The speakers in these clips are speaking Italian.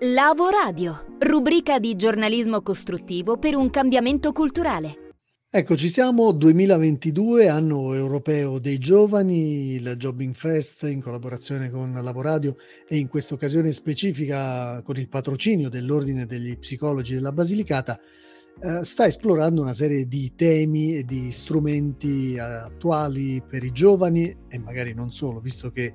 Lavoradio, rubrica di giornalismo costruttivo per un cambiamento culturale. Eccoci siamo, 2022, anno europeo dei giovani, il Jobbing Fest in collaborazione con Lavoradio e in questa occasione specifica con il patrocinio dell'Ordine degli Psicologi della Basilicata eh, sta esplorando una serie di temi e di strumenti attuali per i giovani e magari non solo, visto che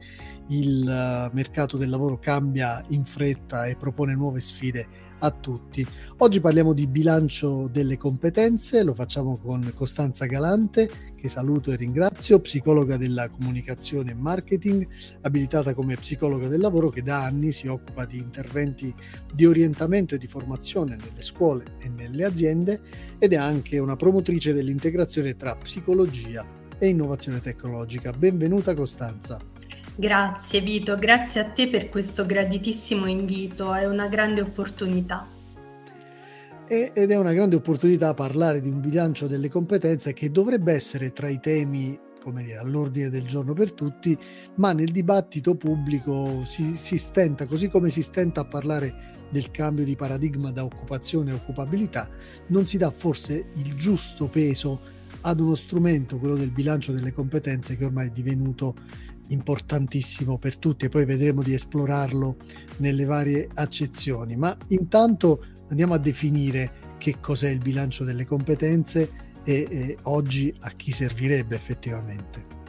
il uh, mercato del lavoro cambia in fretta e propone nuove sfide a tutti. Oggi parliamo di bilancio delle competenze, lo facciamo con Costanza Galante, che saluto e ringrazio, psicologa della comunicazione e marketing, abilitata come psicologa del lavoro che da anni si occupa di interventi di orientamento e di formazione nelle scuole e nelle aziende ed è anche una promotrice dell'integrazione tra psicologia e innovazione tecnologica. Benvenuta Costanza. Grazie Vito, grazie a te per questo graditissimo invito, è una grande opportunità. ed è una grande opportunità parlare di un bilancio delle competenze che dovrebbe essere tra i temi come dire, all'ordine del giorno per tutti, ma nel dibattito pubblico si, si, stenta, così come si stenta a parlare del cambio di paradigma da occupazione a occupabilità, non si dà forse il giusto peso ad uno strumento, quello del bilancio delle competenze, che ormai è divenuto importantissimo per tutti e poi vedremo di esplorarlo nelle varie accezioni. Ma intanto andiamo a definire che cos'è il bilancio delle competenze e, e oggi a chi servirebbe effettivamente.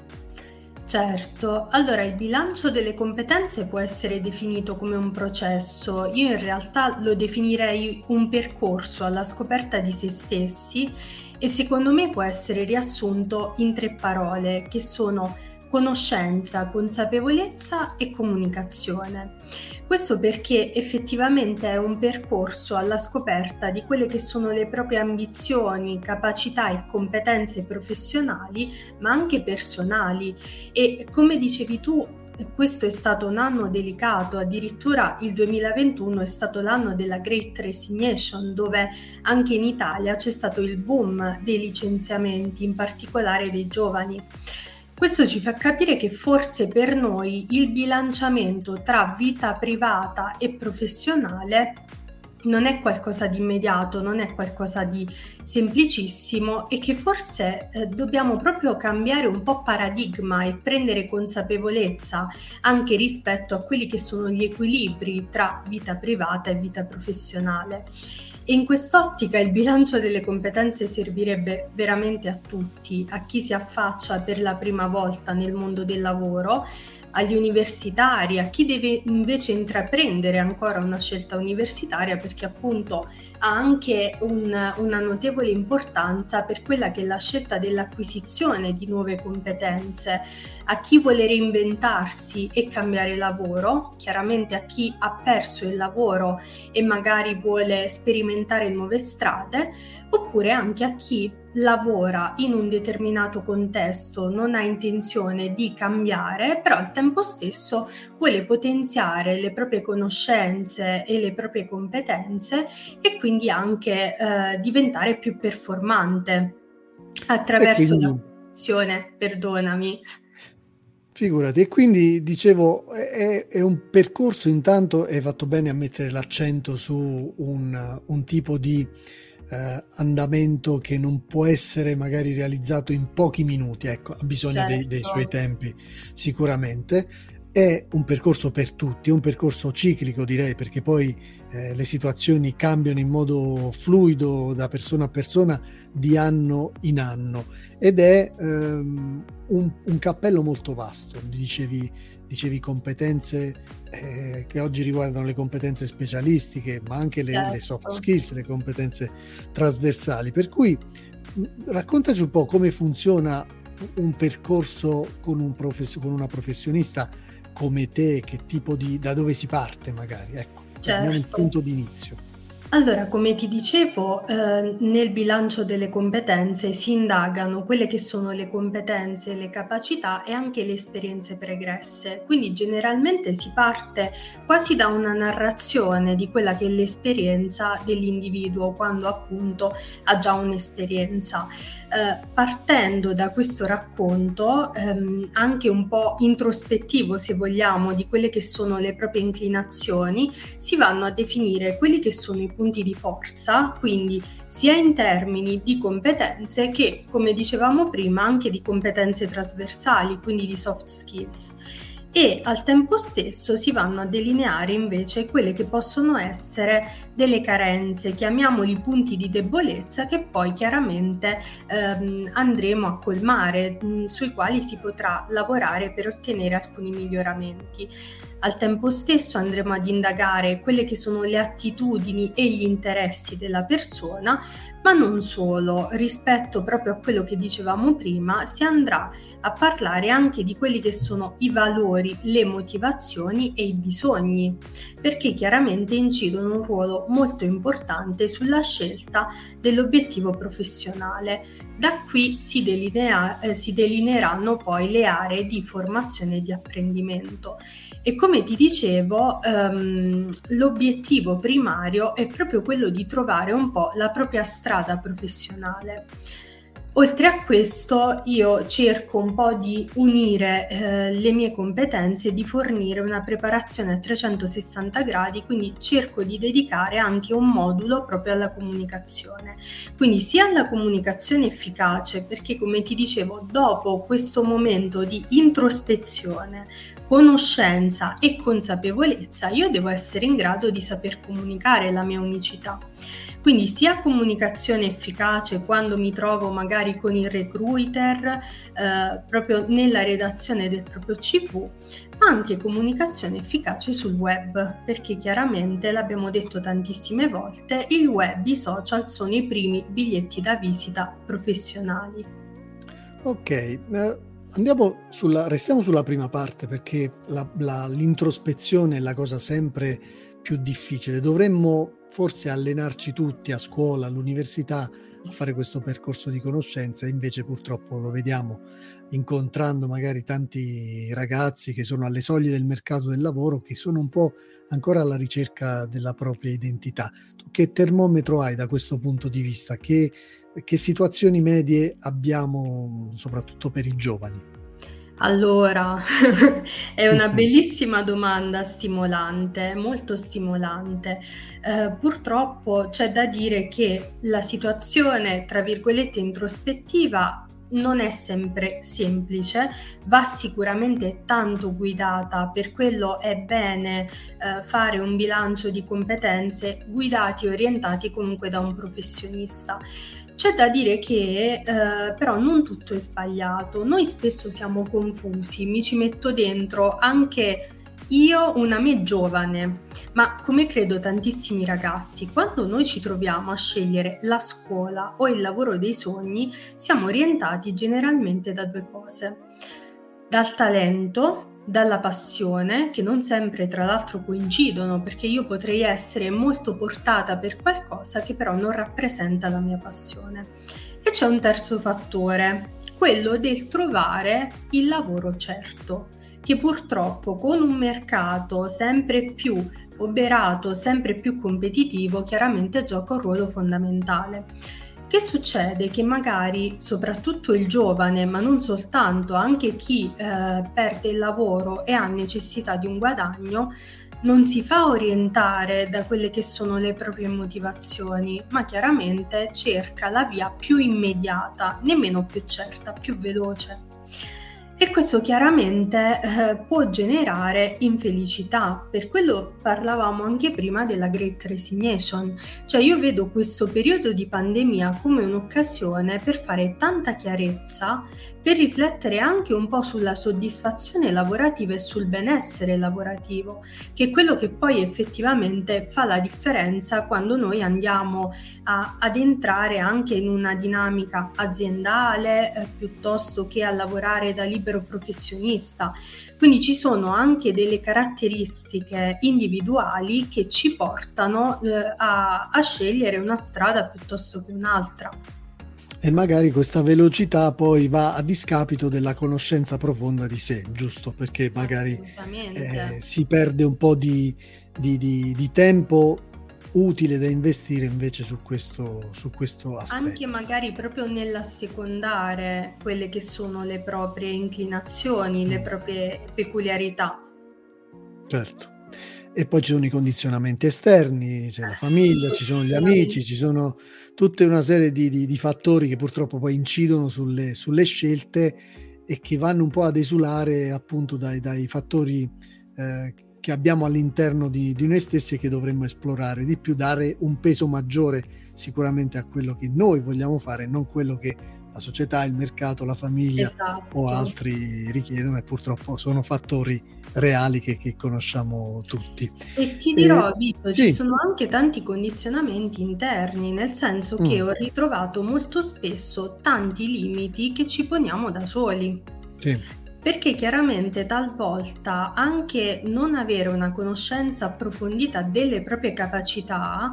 Certo, allora il bilancio delle competenze può essere definito come un processo, io in realtà lo definirei un percorso alla scoperta di se stessi e secondo me può essere riassunto in tre parole che sono conoscenza, consapevolezza e comunicazione. Questo perché effettivamente è un percorso alla scoperta di quelle che sono le proprie ambizioni, capacità e competenze professionali, ma anche personali. E come dicevi tu, questo è stato un anno delicato, addirittura il 2021 è stato l'anno della Great Resignation, dove anche in Italia c'è stato il boom dei licenziamenti, in particolare dei giovani. Questo ci fa capire che forse per noi il bilanciamento tra vita privata e professionale non è qualcosa di immediato, non è qualcosa di semplicissimo e che forse eh, dobbiamo proprio cambiare un po' paradigma e prendere consapevolezza anche rispetto a quelli che sono gli equilibri tra vita privata e vita professionale. E in quest'ottica il bilancio delle competenze servirebbe veramente a tutti, a chi si affaccia per la prima volta nel mondo del lavoro, agli universitari, a chi deve invece intraprendere ancora una scelta universitaria perché appunto ha anche un, una notevole importanza per quella che è la scelta dell'acquisizione di nuove competenze, a chi vuole reinventarsi e cambiare lavoro, chiaramente a chi ha perso il lavoro e magari vuole sperimentare nuove strade, oppure anche a chi lavora in un determinato contesto, non ha intenzione di cambiare, però al tempo stesso vuole potenziare le proprie conoscenze e le proprie competenze e quindi anche eh, diventare più performante attraverso quindi... l'azione, perdonami. Figurati, e quindi dicevo, è, è, un percorso intanto, hai fatto bene a mettere l'accento su un, un tipo di eh, andamento che non può essere magari realizzato in pochi minuti, ecco, ha bisogno certo. dei, dei suoi tempi sicuramente. È un percorso per tutti, è un percorso ciclico direi, perché poi eh, le situazioni cambiano in modo fluido da persona a persona, di anno in anno, ed è ehm, un, un, cappello molto vasto, dicevi, dicevi competenze eh, che oggi riguardano le competenze specialistiche, ma anche le, certo. le, soft skills, le competenze trasversali. Per cui raccontaci un po' come funziona un percorso con, un profes- con una professionista come te, che tipo di, da dove si parte magari, ecco, certo. il punto di inizio. Allora, come ti dicevo, eh, nel bilancio delle competenze si indagano quelle che sono le competenze, le capacità e anche le esperienze pregresse. Quindi generalmente si parte quasi da una narrazione di quella che è l'esperienza dell'individuo quando appunto ha già un'esperienza. Eh, partendo da questo racconto, ehm, anche un po' introspettivo se vogliamo, di quelle che sono le proprie inclinazioni, si vanno a definire quelli che sono i punti punti di forza, quindi sia in termini di competenze che, come dicevamo prima, anche di competenze trasversali, quindi di soft skills e al tempo stesso si vanno a delineare invece quelle che possono essere delle carenze, chiamiamoli punti di debolezza che poi chiaramente ehm, andremo a colmare, mh, sui quali si potrà lavorare per ottenere alcuni miglioramenti. Al tempo stesso andremo ad indagare quelle che sono le attitudini e gli interessi della persona, ma non solo, rispetto proprio a quello che dicevamo prima, si andrà a parlare anche di quelli che sono i valori, le motivazioni e i bisogni, perché chiaramente incidono un ruolo molto importante sulla scelta dell'obiettivo professionale. Da qui si, delinea, eh, si delineeranno poi le aree di formazione e di apprendimento. E come ti dicevo, um, l'obiettivo primario è proprio quello di trovare un po' la propria strada professionale. Oltre a questo io cerco un po' di unire eh, le mie competenze e di fornire una preparazione a 360 gradi, quindi cerco di dedicare anche un modulo proprio alla comunicazione. Quindi sia alla comunicazione efficace, perché come ti dicevo, dopo questo momento di introspezione, conoscenza e consapevolezza, io devo essere in grado di saper comunicare la mia unicità. Quindi sia comunicazione efficace quando mi trovo magari con il recruiter, eh, proprio nella redazione del proprio CV, ma anche comunicazione efficace sul web, perché chiaramente l'abbiamo detto tantissime volte, il web, i social sono i primi biglietti da visita professionali. Ok, eh, andiamo sulla, restiamo sulla prima parte perché la, la, l'introspezione è la cosa sempre più difficile. Dovremmo forse allenarci tutti a scuola, all'università a fare questo percorso di conoscenza, invece purtroppo lo vediamo incontrando magari tanti ragazzi che sono alle soglie del mercato del lavoro, che sono un po' ancora alla ricerca della propria identità. Che termometro hai da questo punto di vista? Che, che situazioni medie abbiamo soprattutto per i giovani? Allora, è una bellissima domanda stimolante, molto stimolante. Eh, purtroppo c'è da dire che la situazione, tra virgolette, introspettiva non è sempre semplice, va sicuramente tanto guidata, per quello è bene eh, fare un bilancio di competenze guidati e orientati comunque da un professionista. C'è da dire che eh, però non tutto è sbagliato, noi spesso siamo confusi, mi ci metto dentro anche io, una me giovane, ma come credo tantissimi ragazzi, quando noi ci troviamo a scegliere la scuola o il lavoro dei sogni, siamo orientati generalmente da due cose. Dal talento dalla passione, che non sempre tra l'altro coincidono, perché io potrei essere molto portata per qualcosa che però non rappresenta la mia passione. E c'è un terzo fattore, quello del trovare il lavoro certo, che purtroppo con un mercato sempre più oberato, sempre più competitivo, chiaramente gioca un ruolo fondamentale. Che succede? Che magari soprattutto il giovane, ma non soltanto, anche chi eh, perde il lavoro e ha necessità di un guadagno, non si fa orientare da quelle che sono le proprie motivazioni, ma chiaramente cerca la via più immediata, nemmeno più certa, più veloce. E questo chiaramente eh, può generare infelicità, per quello parlavamo anche prima della Great Resignation, cioè io vedo questo periodo di pandemia come un'occasione per fare tanta chiarezza, per riflettere anche un po' sulla soddisfazione lavorativa e sul benessere lavorativo, che è quello che poi effettivamente fa la differenza quando noi andiamo a, ad entrare anche in una dinamica aziendale eh, piuttosto che a lavorare da libero libero professionista. Quindi ci sono anche delle caratteristiche individuali che ci portano eh, a, a scegliere una strada piuttosto che un'altra. E magari questa velocità poi va a discapito della conoscenza profonda di sé, giusto? Perché magari eh, si perde un po' di, di, di, di tempo utile da investire invece su questo, su questo aspetto. Anche magari proprio nell'assecondare quelle che sono le proprie inclinazioni, mm. le proprie peculiarità. Certo. E poi ci sono i condizionamenti esterni, c'è la famiglia, ci sono gli amici, ci sono tutta una serie di, di, di fattori che purtroppo poi incidono sulle, sulle, scelte e che vanno un po' ad esulare appunto dai, dai fattori eh, che abbiamo all'interno di, di, noi stessi e che dovremmo esplorare di più, dare un peso maggiore sicuramente a quello che noi vogliamo fare, non quello che la società, il mercato, la famiglia esatto. o altri richiedono e purtroppo sono fattori reali che, che conosciamo tutti. E ti dirò, eh, Vito, sì. ci sono anche tanti condizionamenti interni, nel senso che mm. ho ritrovato molto spesso tanti limiti che ci poniamo da soli. Sì perché chiaramente talvolta anche non avere una conoscenza approfondita delle proprie capacità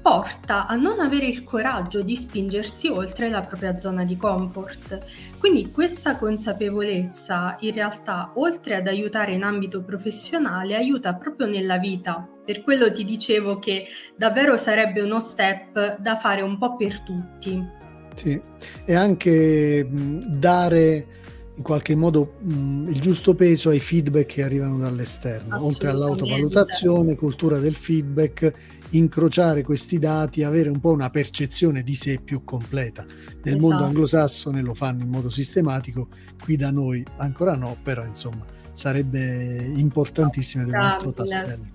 porta a non avere il coraggio di spingersi oltre la propria zona di comfort. Quindi questa consapevolezza in realtà, oltre ad aiutare in ambito professionale, aiuta proprio nella vita. Per quello ti dicevo che davvero sarebbe uno step da fare un po' per tutti. Sì, e anche dare in qualche modo mh, il giusto peso ai feedback che arrivano dall'esterno, oltre all'autovalutazione, cultura del feedback, incrociare questi dati, avere un po' una percezione di sé più completa. Nel esatto. mondo anglosassone lo fanno in modo sistematico, qui da noi ancora no, però insomma sarebbe importantissimo ed un altro tassello.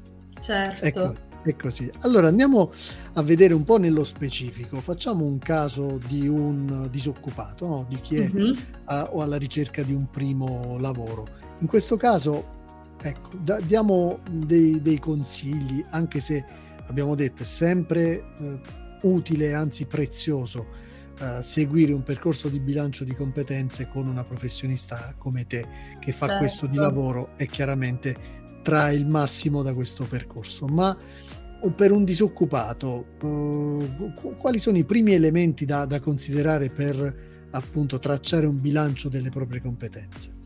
Certo. Ecco. È così. Allora andiamo a vedere un po' nello specifico. Facciamo un caso di un disoccupato, no? di chi è mm-hmm. a, o alla ricerca di un primo lavoro. In questo caso, ecco, da, diamo dei, dei, consigli, anche se abbiamo detto è sempre eh, utile, anzi prezioso, Uh, seguire un percorso di bilancio di competenze con una professionista come te che fa certo. questo di lavoro e chiaramente trae il massimo da questo percorso. Ma per un disoccupato, uh, quali sono i primi elementi da, da considerare per appunto tracciare un bilancio delle proprie competenze?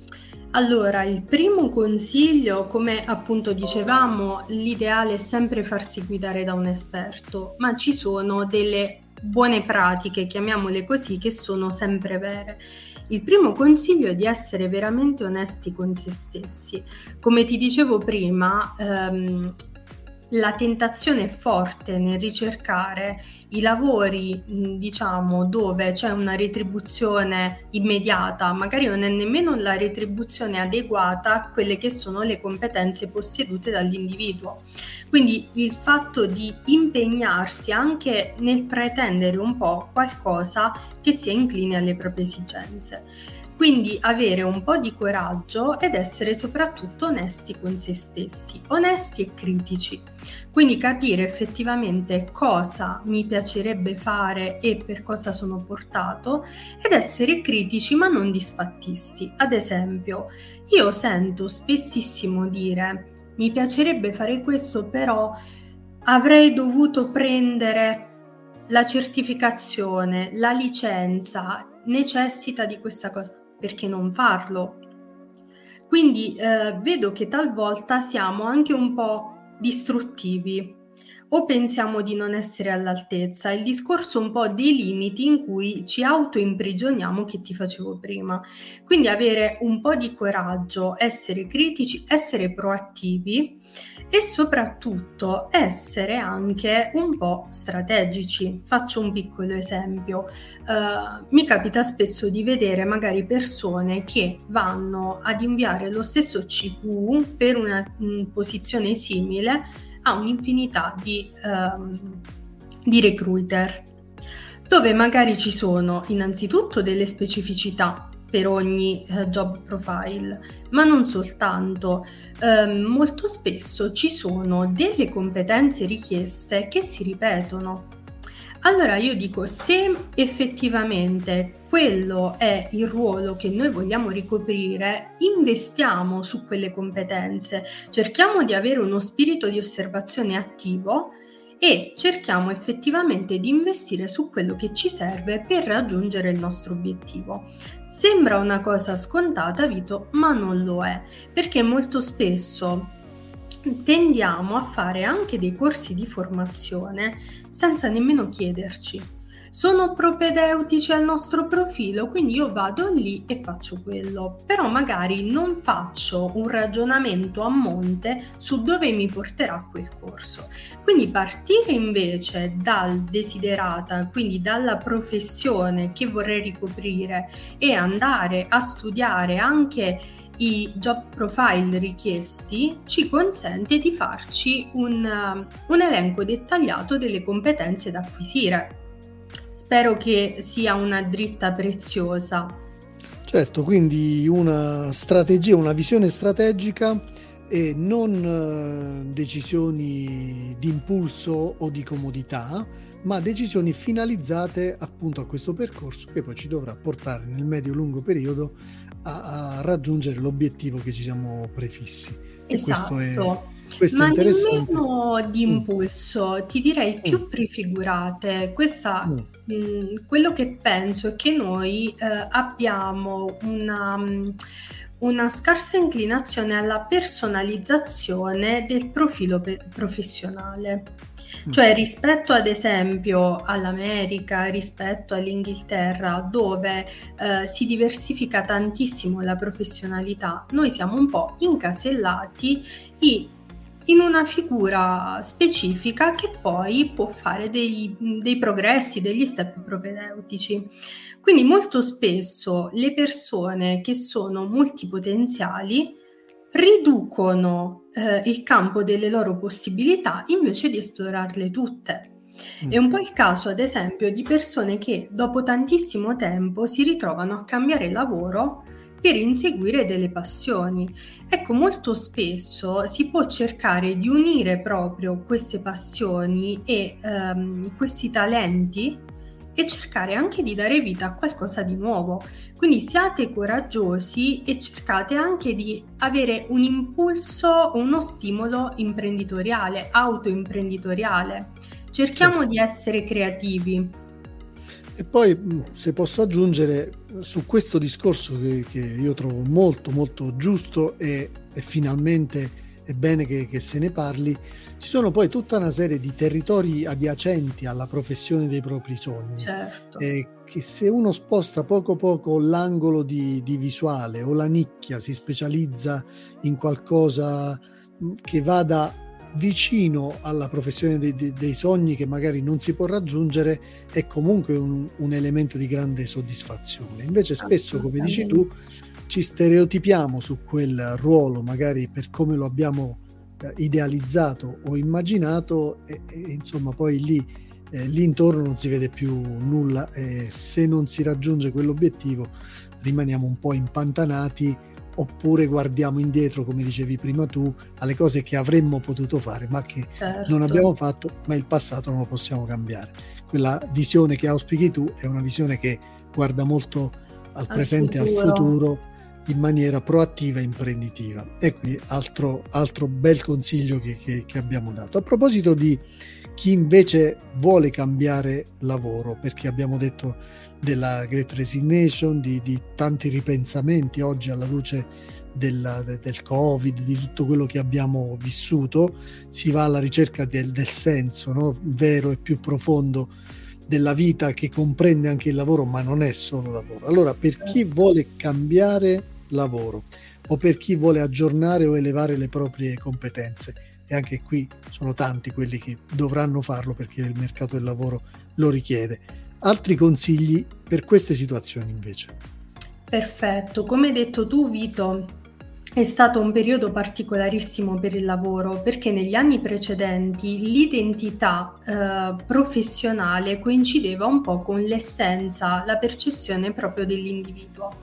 Allora, il primo consiglio, come appunto dicevamo, l'ideale è sempre farsi guidare da un esperto, ma ci sono delle buone pratiche, chiamiamole così, che sono sempre vere. Il primo consiglio è di essere veramente onesti con se stessi. Come ti dicevo prima, ehm, la tentazione forte nel ricercare i lavori, diciamo, dove c'è una retribuzione immediata, magari non è nemmeno la retribuzione adeguata a quelle che sono le competenze possedute dall'individuo. Quindi il fatto di impegnarsi anche nel pretendere un po' qualcosa che sia incline alle proprie esigenze. Quindi avere un po' di coraggio ed essere soprattutto onesti con se stessi, onesti e critici. Quindi capire effettivamente cosa mi piacerebbe fare e per cosa sono portato ed essere critici ma non disfattisti. Ad esempio, io sento spessissimo dire mi piacerebbe fare questo però avrei dovuto prendere la certificazione, la licenza, necessita di questa cosa perché non farlo? Quindi eh, vedo che talvolta siamo anche un po' distruttivi o pensiamo di non essere all'altezza. Il discorso un po' dei limiti in cui ci autoimprigioniamo che ti facevo prima. Quindi avere un po' di coraggio, essere critici, essere proattivi e soprattutto essere anche un po' strategici. Faccio un piccolo esempio. Uh, mi capita spesso di vedere magari persone che vanno ad inviare lo stesso CV per una mh, posizione simile a un'infinità di, um, di recruiter, dove magari ci sono innanzitutto delle specificità per ogni uh, job profile, ma non soltanto. Uh, molto spesso ci sono delle competenze richieste che si ripetono. Allora io dico, se effettivamente quello è il ruolo che noi vogliamo ricoprire, investiamo su quelle competenze, cerchiamo di avere uno spirito di osservazione attivo e cerchiamo effettivamente di investire su quello che ci serve per raggiungere il nostro obiettivo. Sembra una cosa scontata, Vito, ma non lo è, perché molto spesso tendiamo a fare anche dei corsi di formazione senza nemmeno chiederci. Sono propedeutici al nostro profilo, quindi io vado lì e faccio quello, però magari non faccio un ragionamento a monte su dove mi porterà quel corso. Quindi partire invece dal desiderata, quindi dalla professione che vorrei ricoprire e andare a studiare anche i job profile richiesti ci consente di farci un, un elenco dettagliato delle competenze da acquisire. Spero che sia una dritta preziosa. Certo, quindi una strategia, una visione strategica e non eh, decisioni di impulso o di comodità, ma decisioni finalizzate appunto a questo percorso che poi ci dovrà portare nel medio-lungo periodo a, a raggiungere l'obiettivo che ci siamo prefissi. Esatto. E questo è questo Ma nemmeno di mm. impulso, mm. ti direi più mm. prefigurate. Questa, mm. mh, mm, quello che penso è che noi eh, abbiamo una, mm, una, scarsa inclinazione alla personalizzazione del profilo pe- professionale. Cioè rispetto ad esempio all'America, rispetto all'Inghilterra, dove eh, si diversifica tantissimo la professionalità, noi siamo un po' incasellati e in una figura specifica che poi può fare dei, dei, progressi, degli step propedeutici. Quindi molto spesso le persone che sono multipotenziali riducono eh, il campo delle loro possibilità invece di esplorarle tutte. È un po' il caso, ad esempio, di persone che dopo tantissimo tempo si ritrovano a cambiare lavoro per inseguire delle passioni. Ecco, molto spesso si può cercare di unire proprio queste passioni e ehm, questi talenti e cercare anche di dare vita a qualcosa di nuovo. Quindi siate coraggiosi e cercate anche di avere un impulso, uno stimolo imprenditoriale, autoimprenditoriale. Cerchiamo certo. di essere creativi. E poi, se posso aggiungere, su questo discorso che, che io trovo molto molto giusto e, e finalmente è bene che, che, se ne parli, ci sono poi tutta una serie di territori adiacenti alla professione dei propri sogni. Certo. E che se uno sposta poco poco l'angolo di, di visuale o la nicchia, si specializza in qualcosa che vada vicino alla professione dei, dei, dei, sogni che magari non si può raggiungere è comunque un, un elemento di grande soddisfazione. Invece spesso, come dici tu, ci stereotipiamo su quel ruolo, magari per come lo abbiamo eh, idealizzato o immaginato e, e insomma poi lì, eh, lì intorno non si vede più nulla e se non si raggiunge quell'obiettivo rimaniamo un po' impantanati oppure guardiamo indietro, come dicevi prima tu, alle cose che avremmo potuto fare, ma che certo. non abbiamo fatto, ma il passato non lo possiamo cambiare. Quella visione che auspichi tu è una visione che guarda molto al, al presente e al futuro in maniera proattiva e imprenditiva. E quindi altro, altro bel consiglio che, che, che abbiamo dato. A proposito di chi invece vuole cambiare lavoro, perché abbiamo detto della Great Resignation, di, di tanti ripensamenti oggi alla luce della, de, del Covid, di tutto quello che abbiamo vissuto, si va alla ricerca del, del senso no? vero e più profondo della vita che comprende anche il lavoro, ma non è solo lavoro. Allora, per chi vuole cambiare lavoro o per chi vuole aggiornare o elevare le proprie competenze, e anche qui sono tanti quelli che dovranno farlo perché il mercato del lavoro lo richiede. Altri consigli per queste situazioni invece? Perfetto, come hai detto tu Vito, è stato un periodo particolarissimo per il lavoro perché negli anni precedenti l'identità eh, professionale coincideva un po' con l'essenza, la percezione proprio dell'individuo.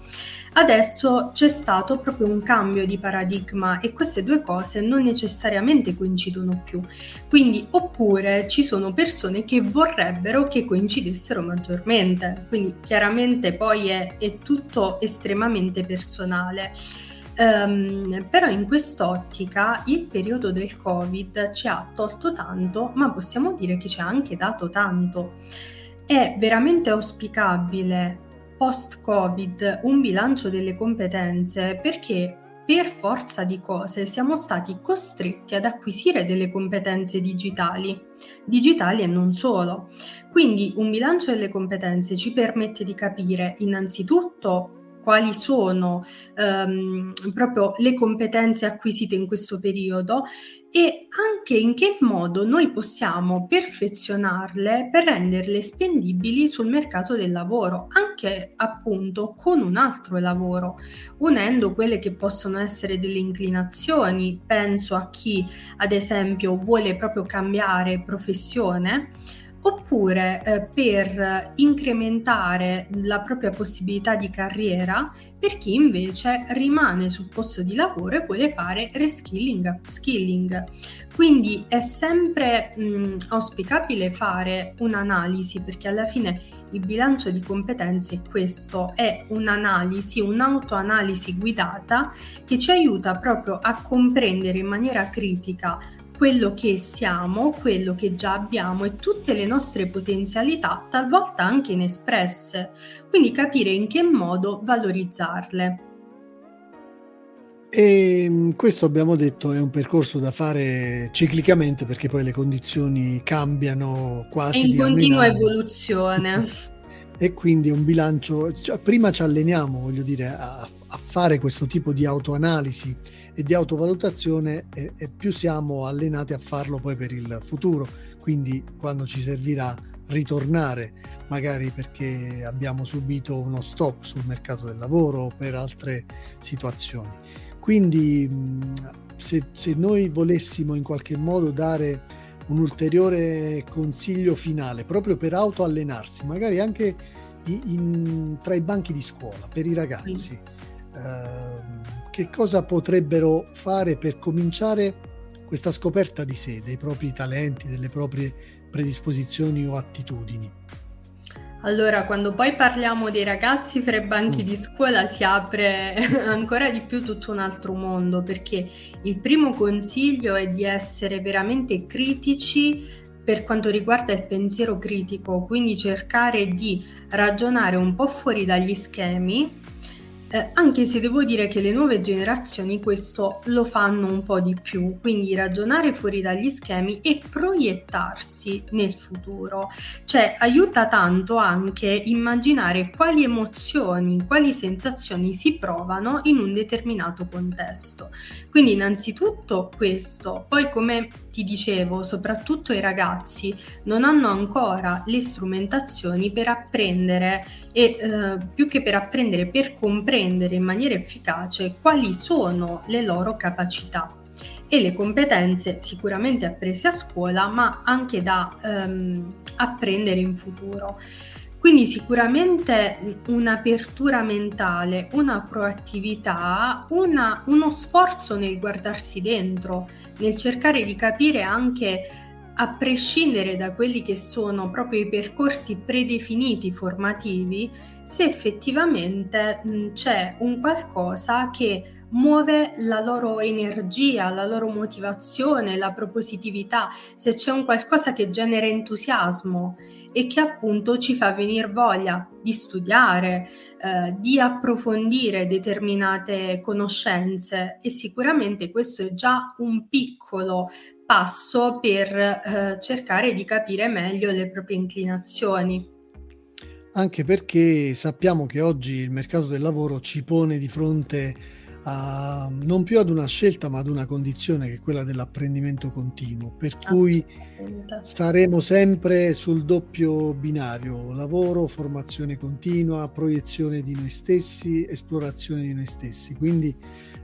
Adesso c'è stato proprio un cambio di paradigma e queste due cose non necessariamente coincidono più. Quindi, oppure ci sono persone che vorrebbero che coincidessero maggiormente. Quindi, chiaramente poi è, è tutto estremamente personale. Um, però in quest'ottica il periodo del Covid ci ha tolto tanto, ma possiamo dire che ci ha anche dato tanto. È veramente auspicabile post-Covid un bilancio delle competenze perché per forza di cose siamo stati costretti ad acquisire delle competenze digitali, digitali e non solo. Quindi un bilancio delle competenze ci permette di capire innanzitutto quali sono ehm, proprio le competenze acquisite in questo periodo e anche in che modo noi possiamo perfezionarle per renderle spendibili sul mercato del lavoro, anche appunto con un altro lavoro, unendo quelle che possono essere delle inclinazioni, penso a chi ad esempio vuole proprio cambiare professione oppure eh, per incrementare la propria possibilità di carriera per chi invece rimane sul posto di lavoro e vuole fare reskilling, upskilling. Quindi è sempre mh, auspicabile fare un'analisi perché alla fine il bilancio di competenze è questo, è un'analisi, un'autoanalisi guidata che ci aiuta proprio a comprendere in maniera critica quello che siamo, quello che già abbiamo e tutte le nostre potenzialità, talvolta anche inespresse, quindi capire in che modo valorizzarle. E mm, questo abbiamo detto è un percorso da fare ciclicamente perché poi le condizioni cambiano quasi. È in continua evoluzione. e quindi è un bilancio, cioè, prima ci alleniamo, voglio dire, a, a fare questo tipo di autoanalisi e di autovalutazione e, e, più siamo allenati a farlo poi per il futuro, quindi quando ci servirà ritornare, magari perché abbiamo subito uno stop sul mercato del lavoro o per altre situazioni. Quindi se, se noi volessimo in qualche modo dare un ulteriore consiglio finale proprio per autoallenarsi, magari anche in, in, tra i banchi di scuola per i ragazzi. Uh, che cosa potrebbero fare per cominciare questa scoperta di sé, dei propri talenti, delle proprie predisposizioni o attitudini? Allora, quando poi parliamo dei ragazzi fra i banchi mm. di scuola si apre ancora di più tutto un altro mondo, perché il primo consiglio è di essere veramente critici per quanto riguarda il pensiero critico, quindi cercare di ragionare un po' fuori dagli schemi eh, anche se devo dire che le nuove generazioni questo lo fanno un po' di più, quindi ragionare fuori dagli schemi e proiettarsi nel futuro, cioè aiuta tanto anche immaginare quali emozioni, quali sensazioni si provano in un determinato contesto. Quindi innanzitutto questo, poi come ti dicevo, soprattutto i ragazzi non hanno ancora le strumentazioni per apprendere e eh, più che per apprendere, per comprendere in maniera efficace quali sono le loro capacità e le competenze sicuramente apprese a scuola, ma anche da ehm, apprendere in futuro. Quindi sicuramente un'apertura mentale, una proattività, una, uno sforzo nel guardarsi dentro, nel cercare di capire anche a prescindere da quelli che sono proprio i percorsi predefiniti formativi, se effettivamente mh, c'è un qualcosa che muove la loro energia, la loro motivazione, la propositività, se c'è un qualcosa che genera entusiasmo e che appunto ci fa venire voglia di studiare, eh, di approfondire determinate conoscenze e sicuramente questo è già un piccolo passo per eh, cercare di capire meglio le proprie inclinazioni. Anche perché sappiamo che oggi il mercato del lavoro ci pone di fronte a, non più ad una scelta ma ad una condizione che è quella dell'apprendimento continuo, per cui saremo sempre sul doppio binario, lavoro, formazione continua, proiezione di noi stessi, esplorazione di noi stessi. Quindi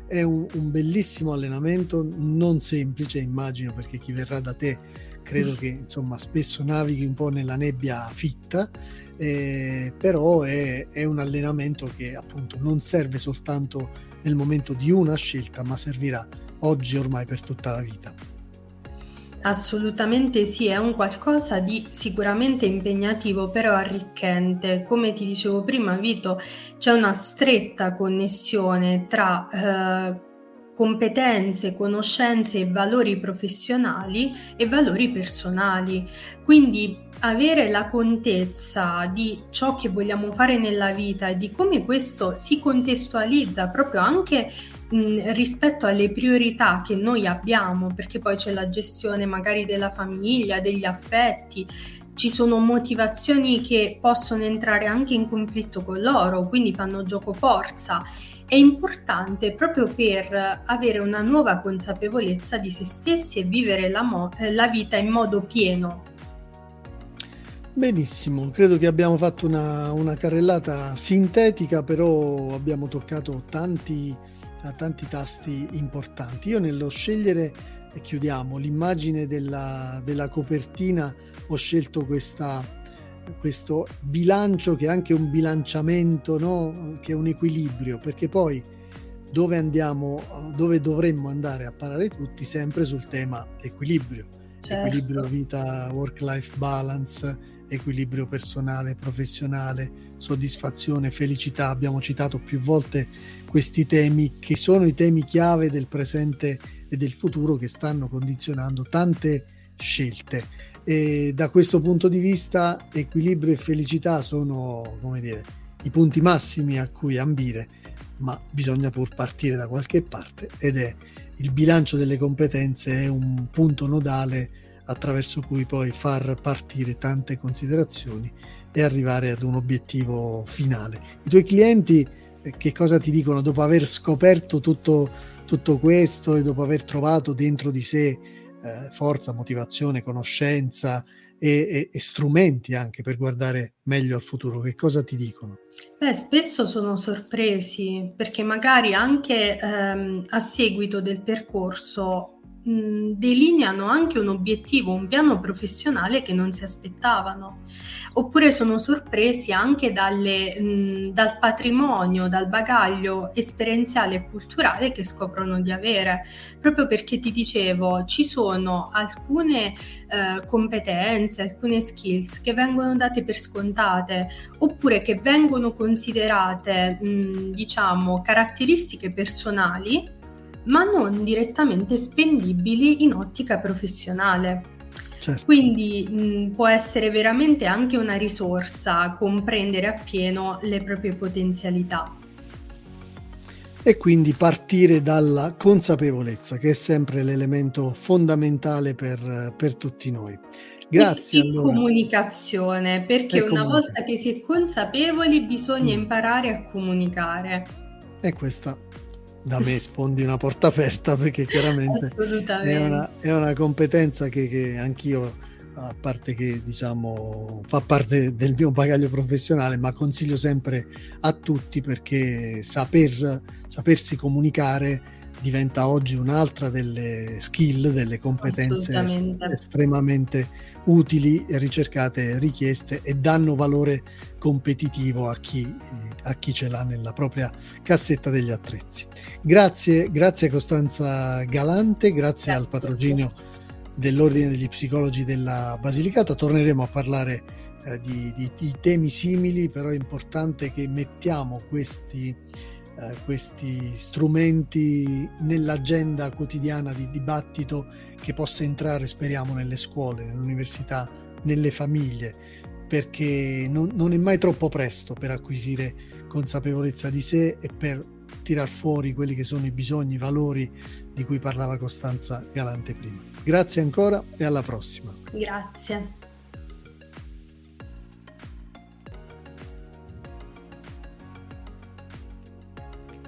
è un, un, bellissimo allenamento, non semplice immagino perché chi verrà da te credo che insomma spesso navighi un po' nella nebbia fitta, eh, però è, è un allenamento che appunto non serve soltanto nel momento di una scelta, ma servirà oggi ormai per tutta la vita. Assolutamente sì, è un qualcosa di sicuramente impegnativo, però arricchente. Come ti dicevo prima, Vito, c'è una stretta connessione tra eh, competenze, conoscenze e valori professionali e valori personali. Quindi avere la contezza di ciò che vogliamo fare nella vita e di come questo si contestualizza proprio anche rispetto alle priorità che noi abbiamo, perché poi c'è la gestione magari della famiglia, degli affetti, ci sono motivazioni che possono entrare anche in conflitto con loro, quindi fanno gioco forza. È importante proprio per avere una nuova consapevolezza di se stessi e vivere la, mo- la vita in modo pieno. Benissimo, credo che abbiamo fatto una, una carrellata sintetica, però abbiamo toccato tanti, tanti tasti importanti. Io nello scegliere, e chiudiamo, l'immagine della, della copertina ho scelto questa, questo bilancio che è anche un bilanciamento, no? che è un equilibrio, perché poi dove andiamo, dove dovremmo andare a parare tutti, sempre sul tema equilibrio. Certo. Equilibrio vita, work-life balance, equilibrio personale, professionale, soddisfazione, felicità. Abbiamo citato più volte questi temi che sono i temi chiave del presente e del futuro che stanno condizionando tante scelte. E da questo punto di vista equilibrio e felicità sono, come dire, i punti massimi a cui ambire, ma bisogna pur partire da qualche parte ed è il bilancio delle competenze è un punto nodale attraverso cui poi far partire tante considerazioni e arrivare ad un obiettivo finale. I tuoi clienti eh, che cosa ti dicono dopo aver scoperto tutto, tutto questo e dopo aver trovato dentro di sé eh, forza, motivazione, conoscenza e, e, e, strumenti anche per guardare meglio al futuro? Che cosa ti dicono? Beh, spesso sono sorpresi perché magari anche ehm, a seguito del percorso delineano anche un obiettivo, un piano professionale che non si aspettavano, oppure sono sorpresi anche dalle, mh, dal patrimonio, dal bagaglio esperienziale e culturale che scoprono di avere, proprio perché ti dicevo, ci sono alcune eh, competenze, alcune skills che vengono date per scontate, oppure che vengono considerate, mh, diciamo, caratteristiche personali ma non direttamente spendibili in ottica professionale. Certo. Quindi mh, può essere veramente anche una risorsa comprendere appieno le proprie potenzialità. E quindi partire dalla consapevolezza, che è sempre l'elemento fondamentale per, per tutti noi. Grazie. E allora. comunicazione, perché una volta che si è consapevoli bisogna mm. imparare a comunicare. E questa da me sfondi una porta aperta perché chiaramente è una, è una, competenza che, che, anch'io, a parte che diciamo fa parte del mio bagaglio professionale, ma consiglio sempre a tutti perché saper, sapersi comunicare diventa oggi un'altra delle skill, delle competenze est- estremamente utili, ricercate richieste e danno valore competitivo a chi, a chi ce l'ha nella propria cassetta degli attrezzi. Grazie, grazie Costanza Galante, grazie, grazie al patrocinio dell'Ordine degli Psicologi della Basilicata. Torneremo a parlare eh, di, di, di temi simili, però è importante che mettiamo questi eh, questi strumenti nell'agenda quotidiana di dibattito che possa entrare, speriamo, nelle scuole, nelle università, nelle famiglie, perché non, non è mai troppo presto per acquisire consapevolezza di sé e per tirar fuori quelli che sono i bisogni, i valori di cui parlava Costanza Galante prima. Grazie ancora e alla prossima. Grazie.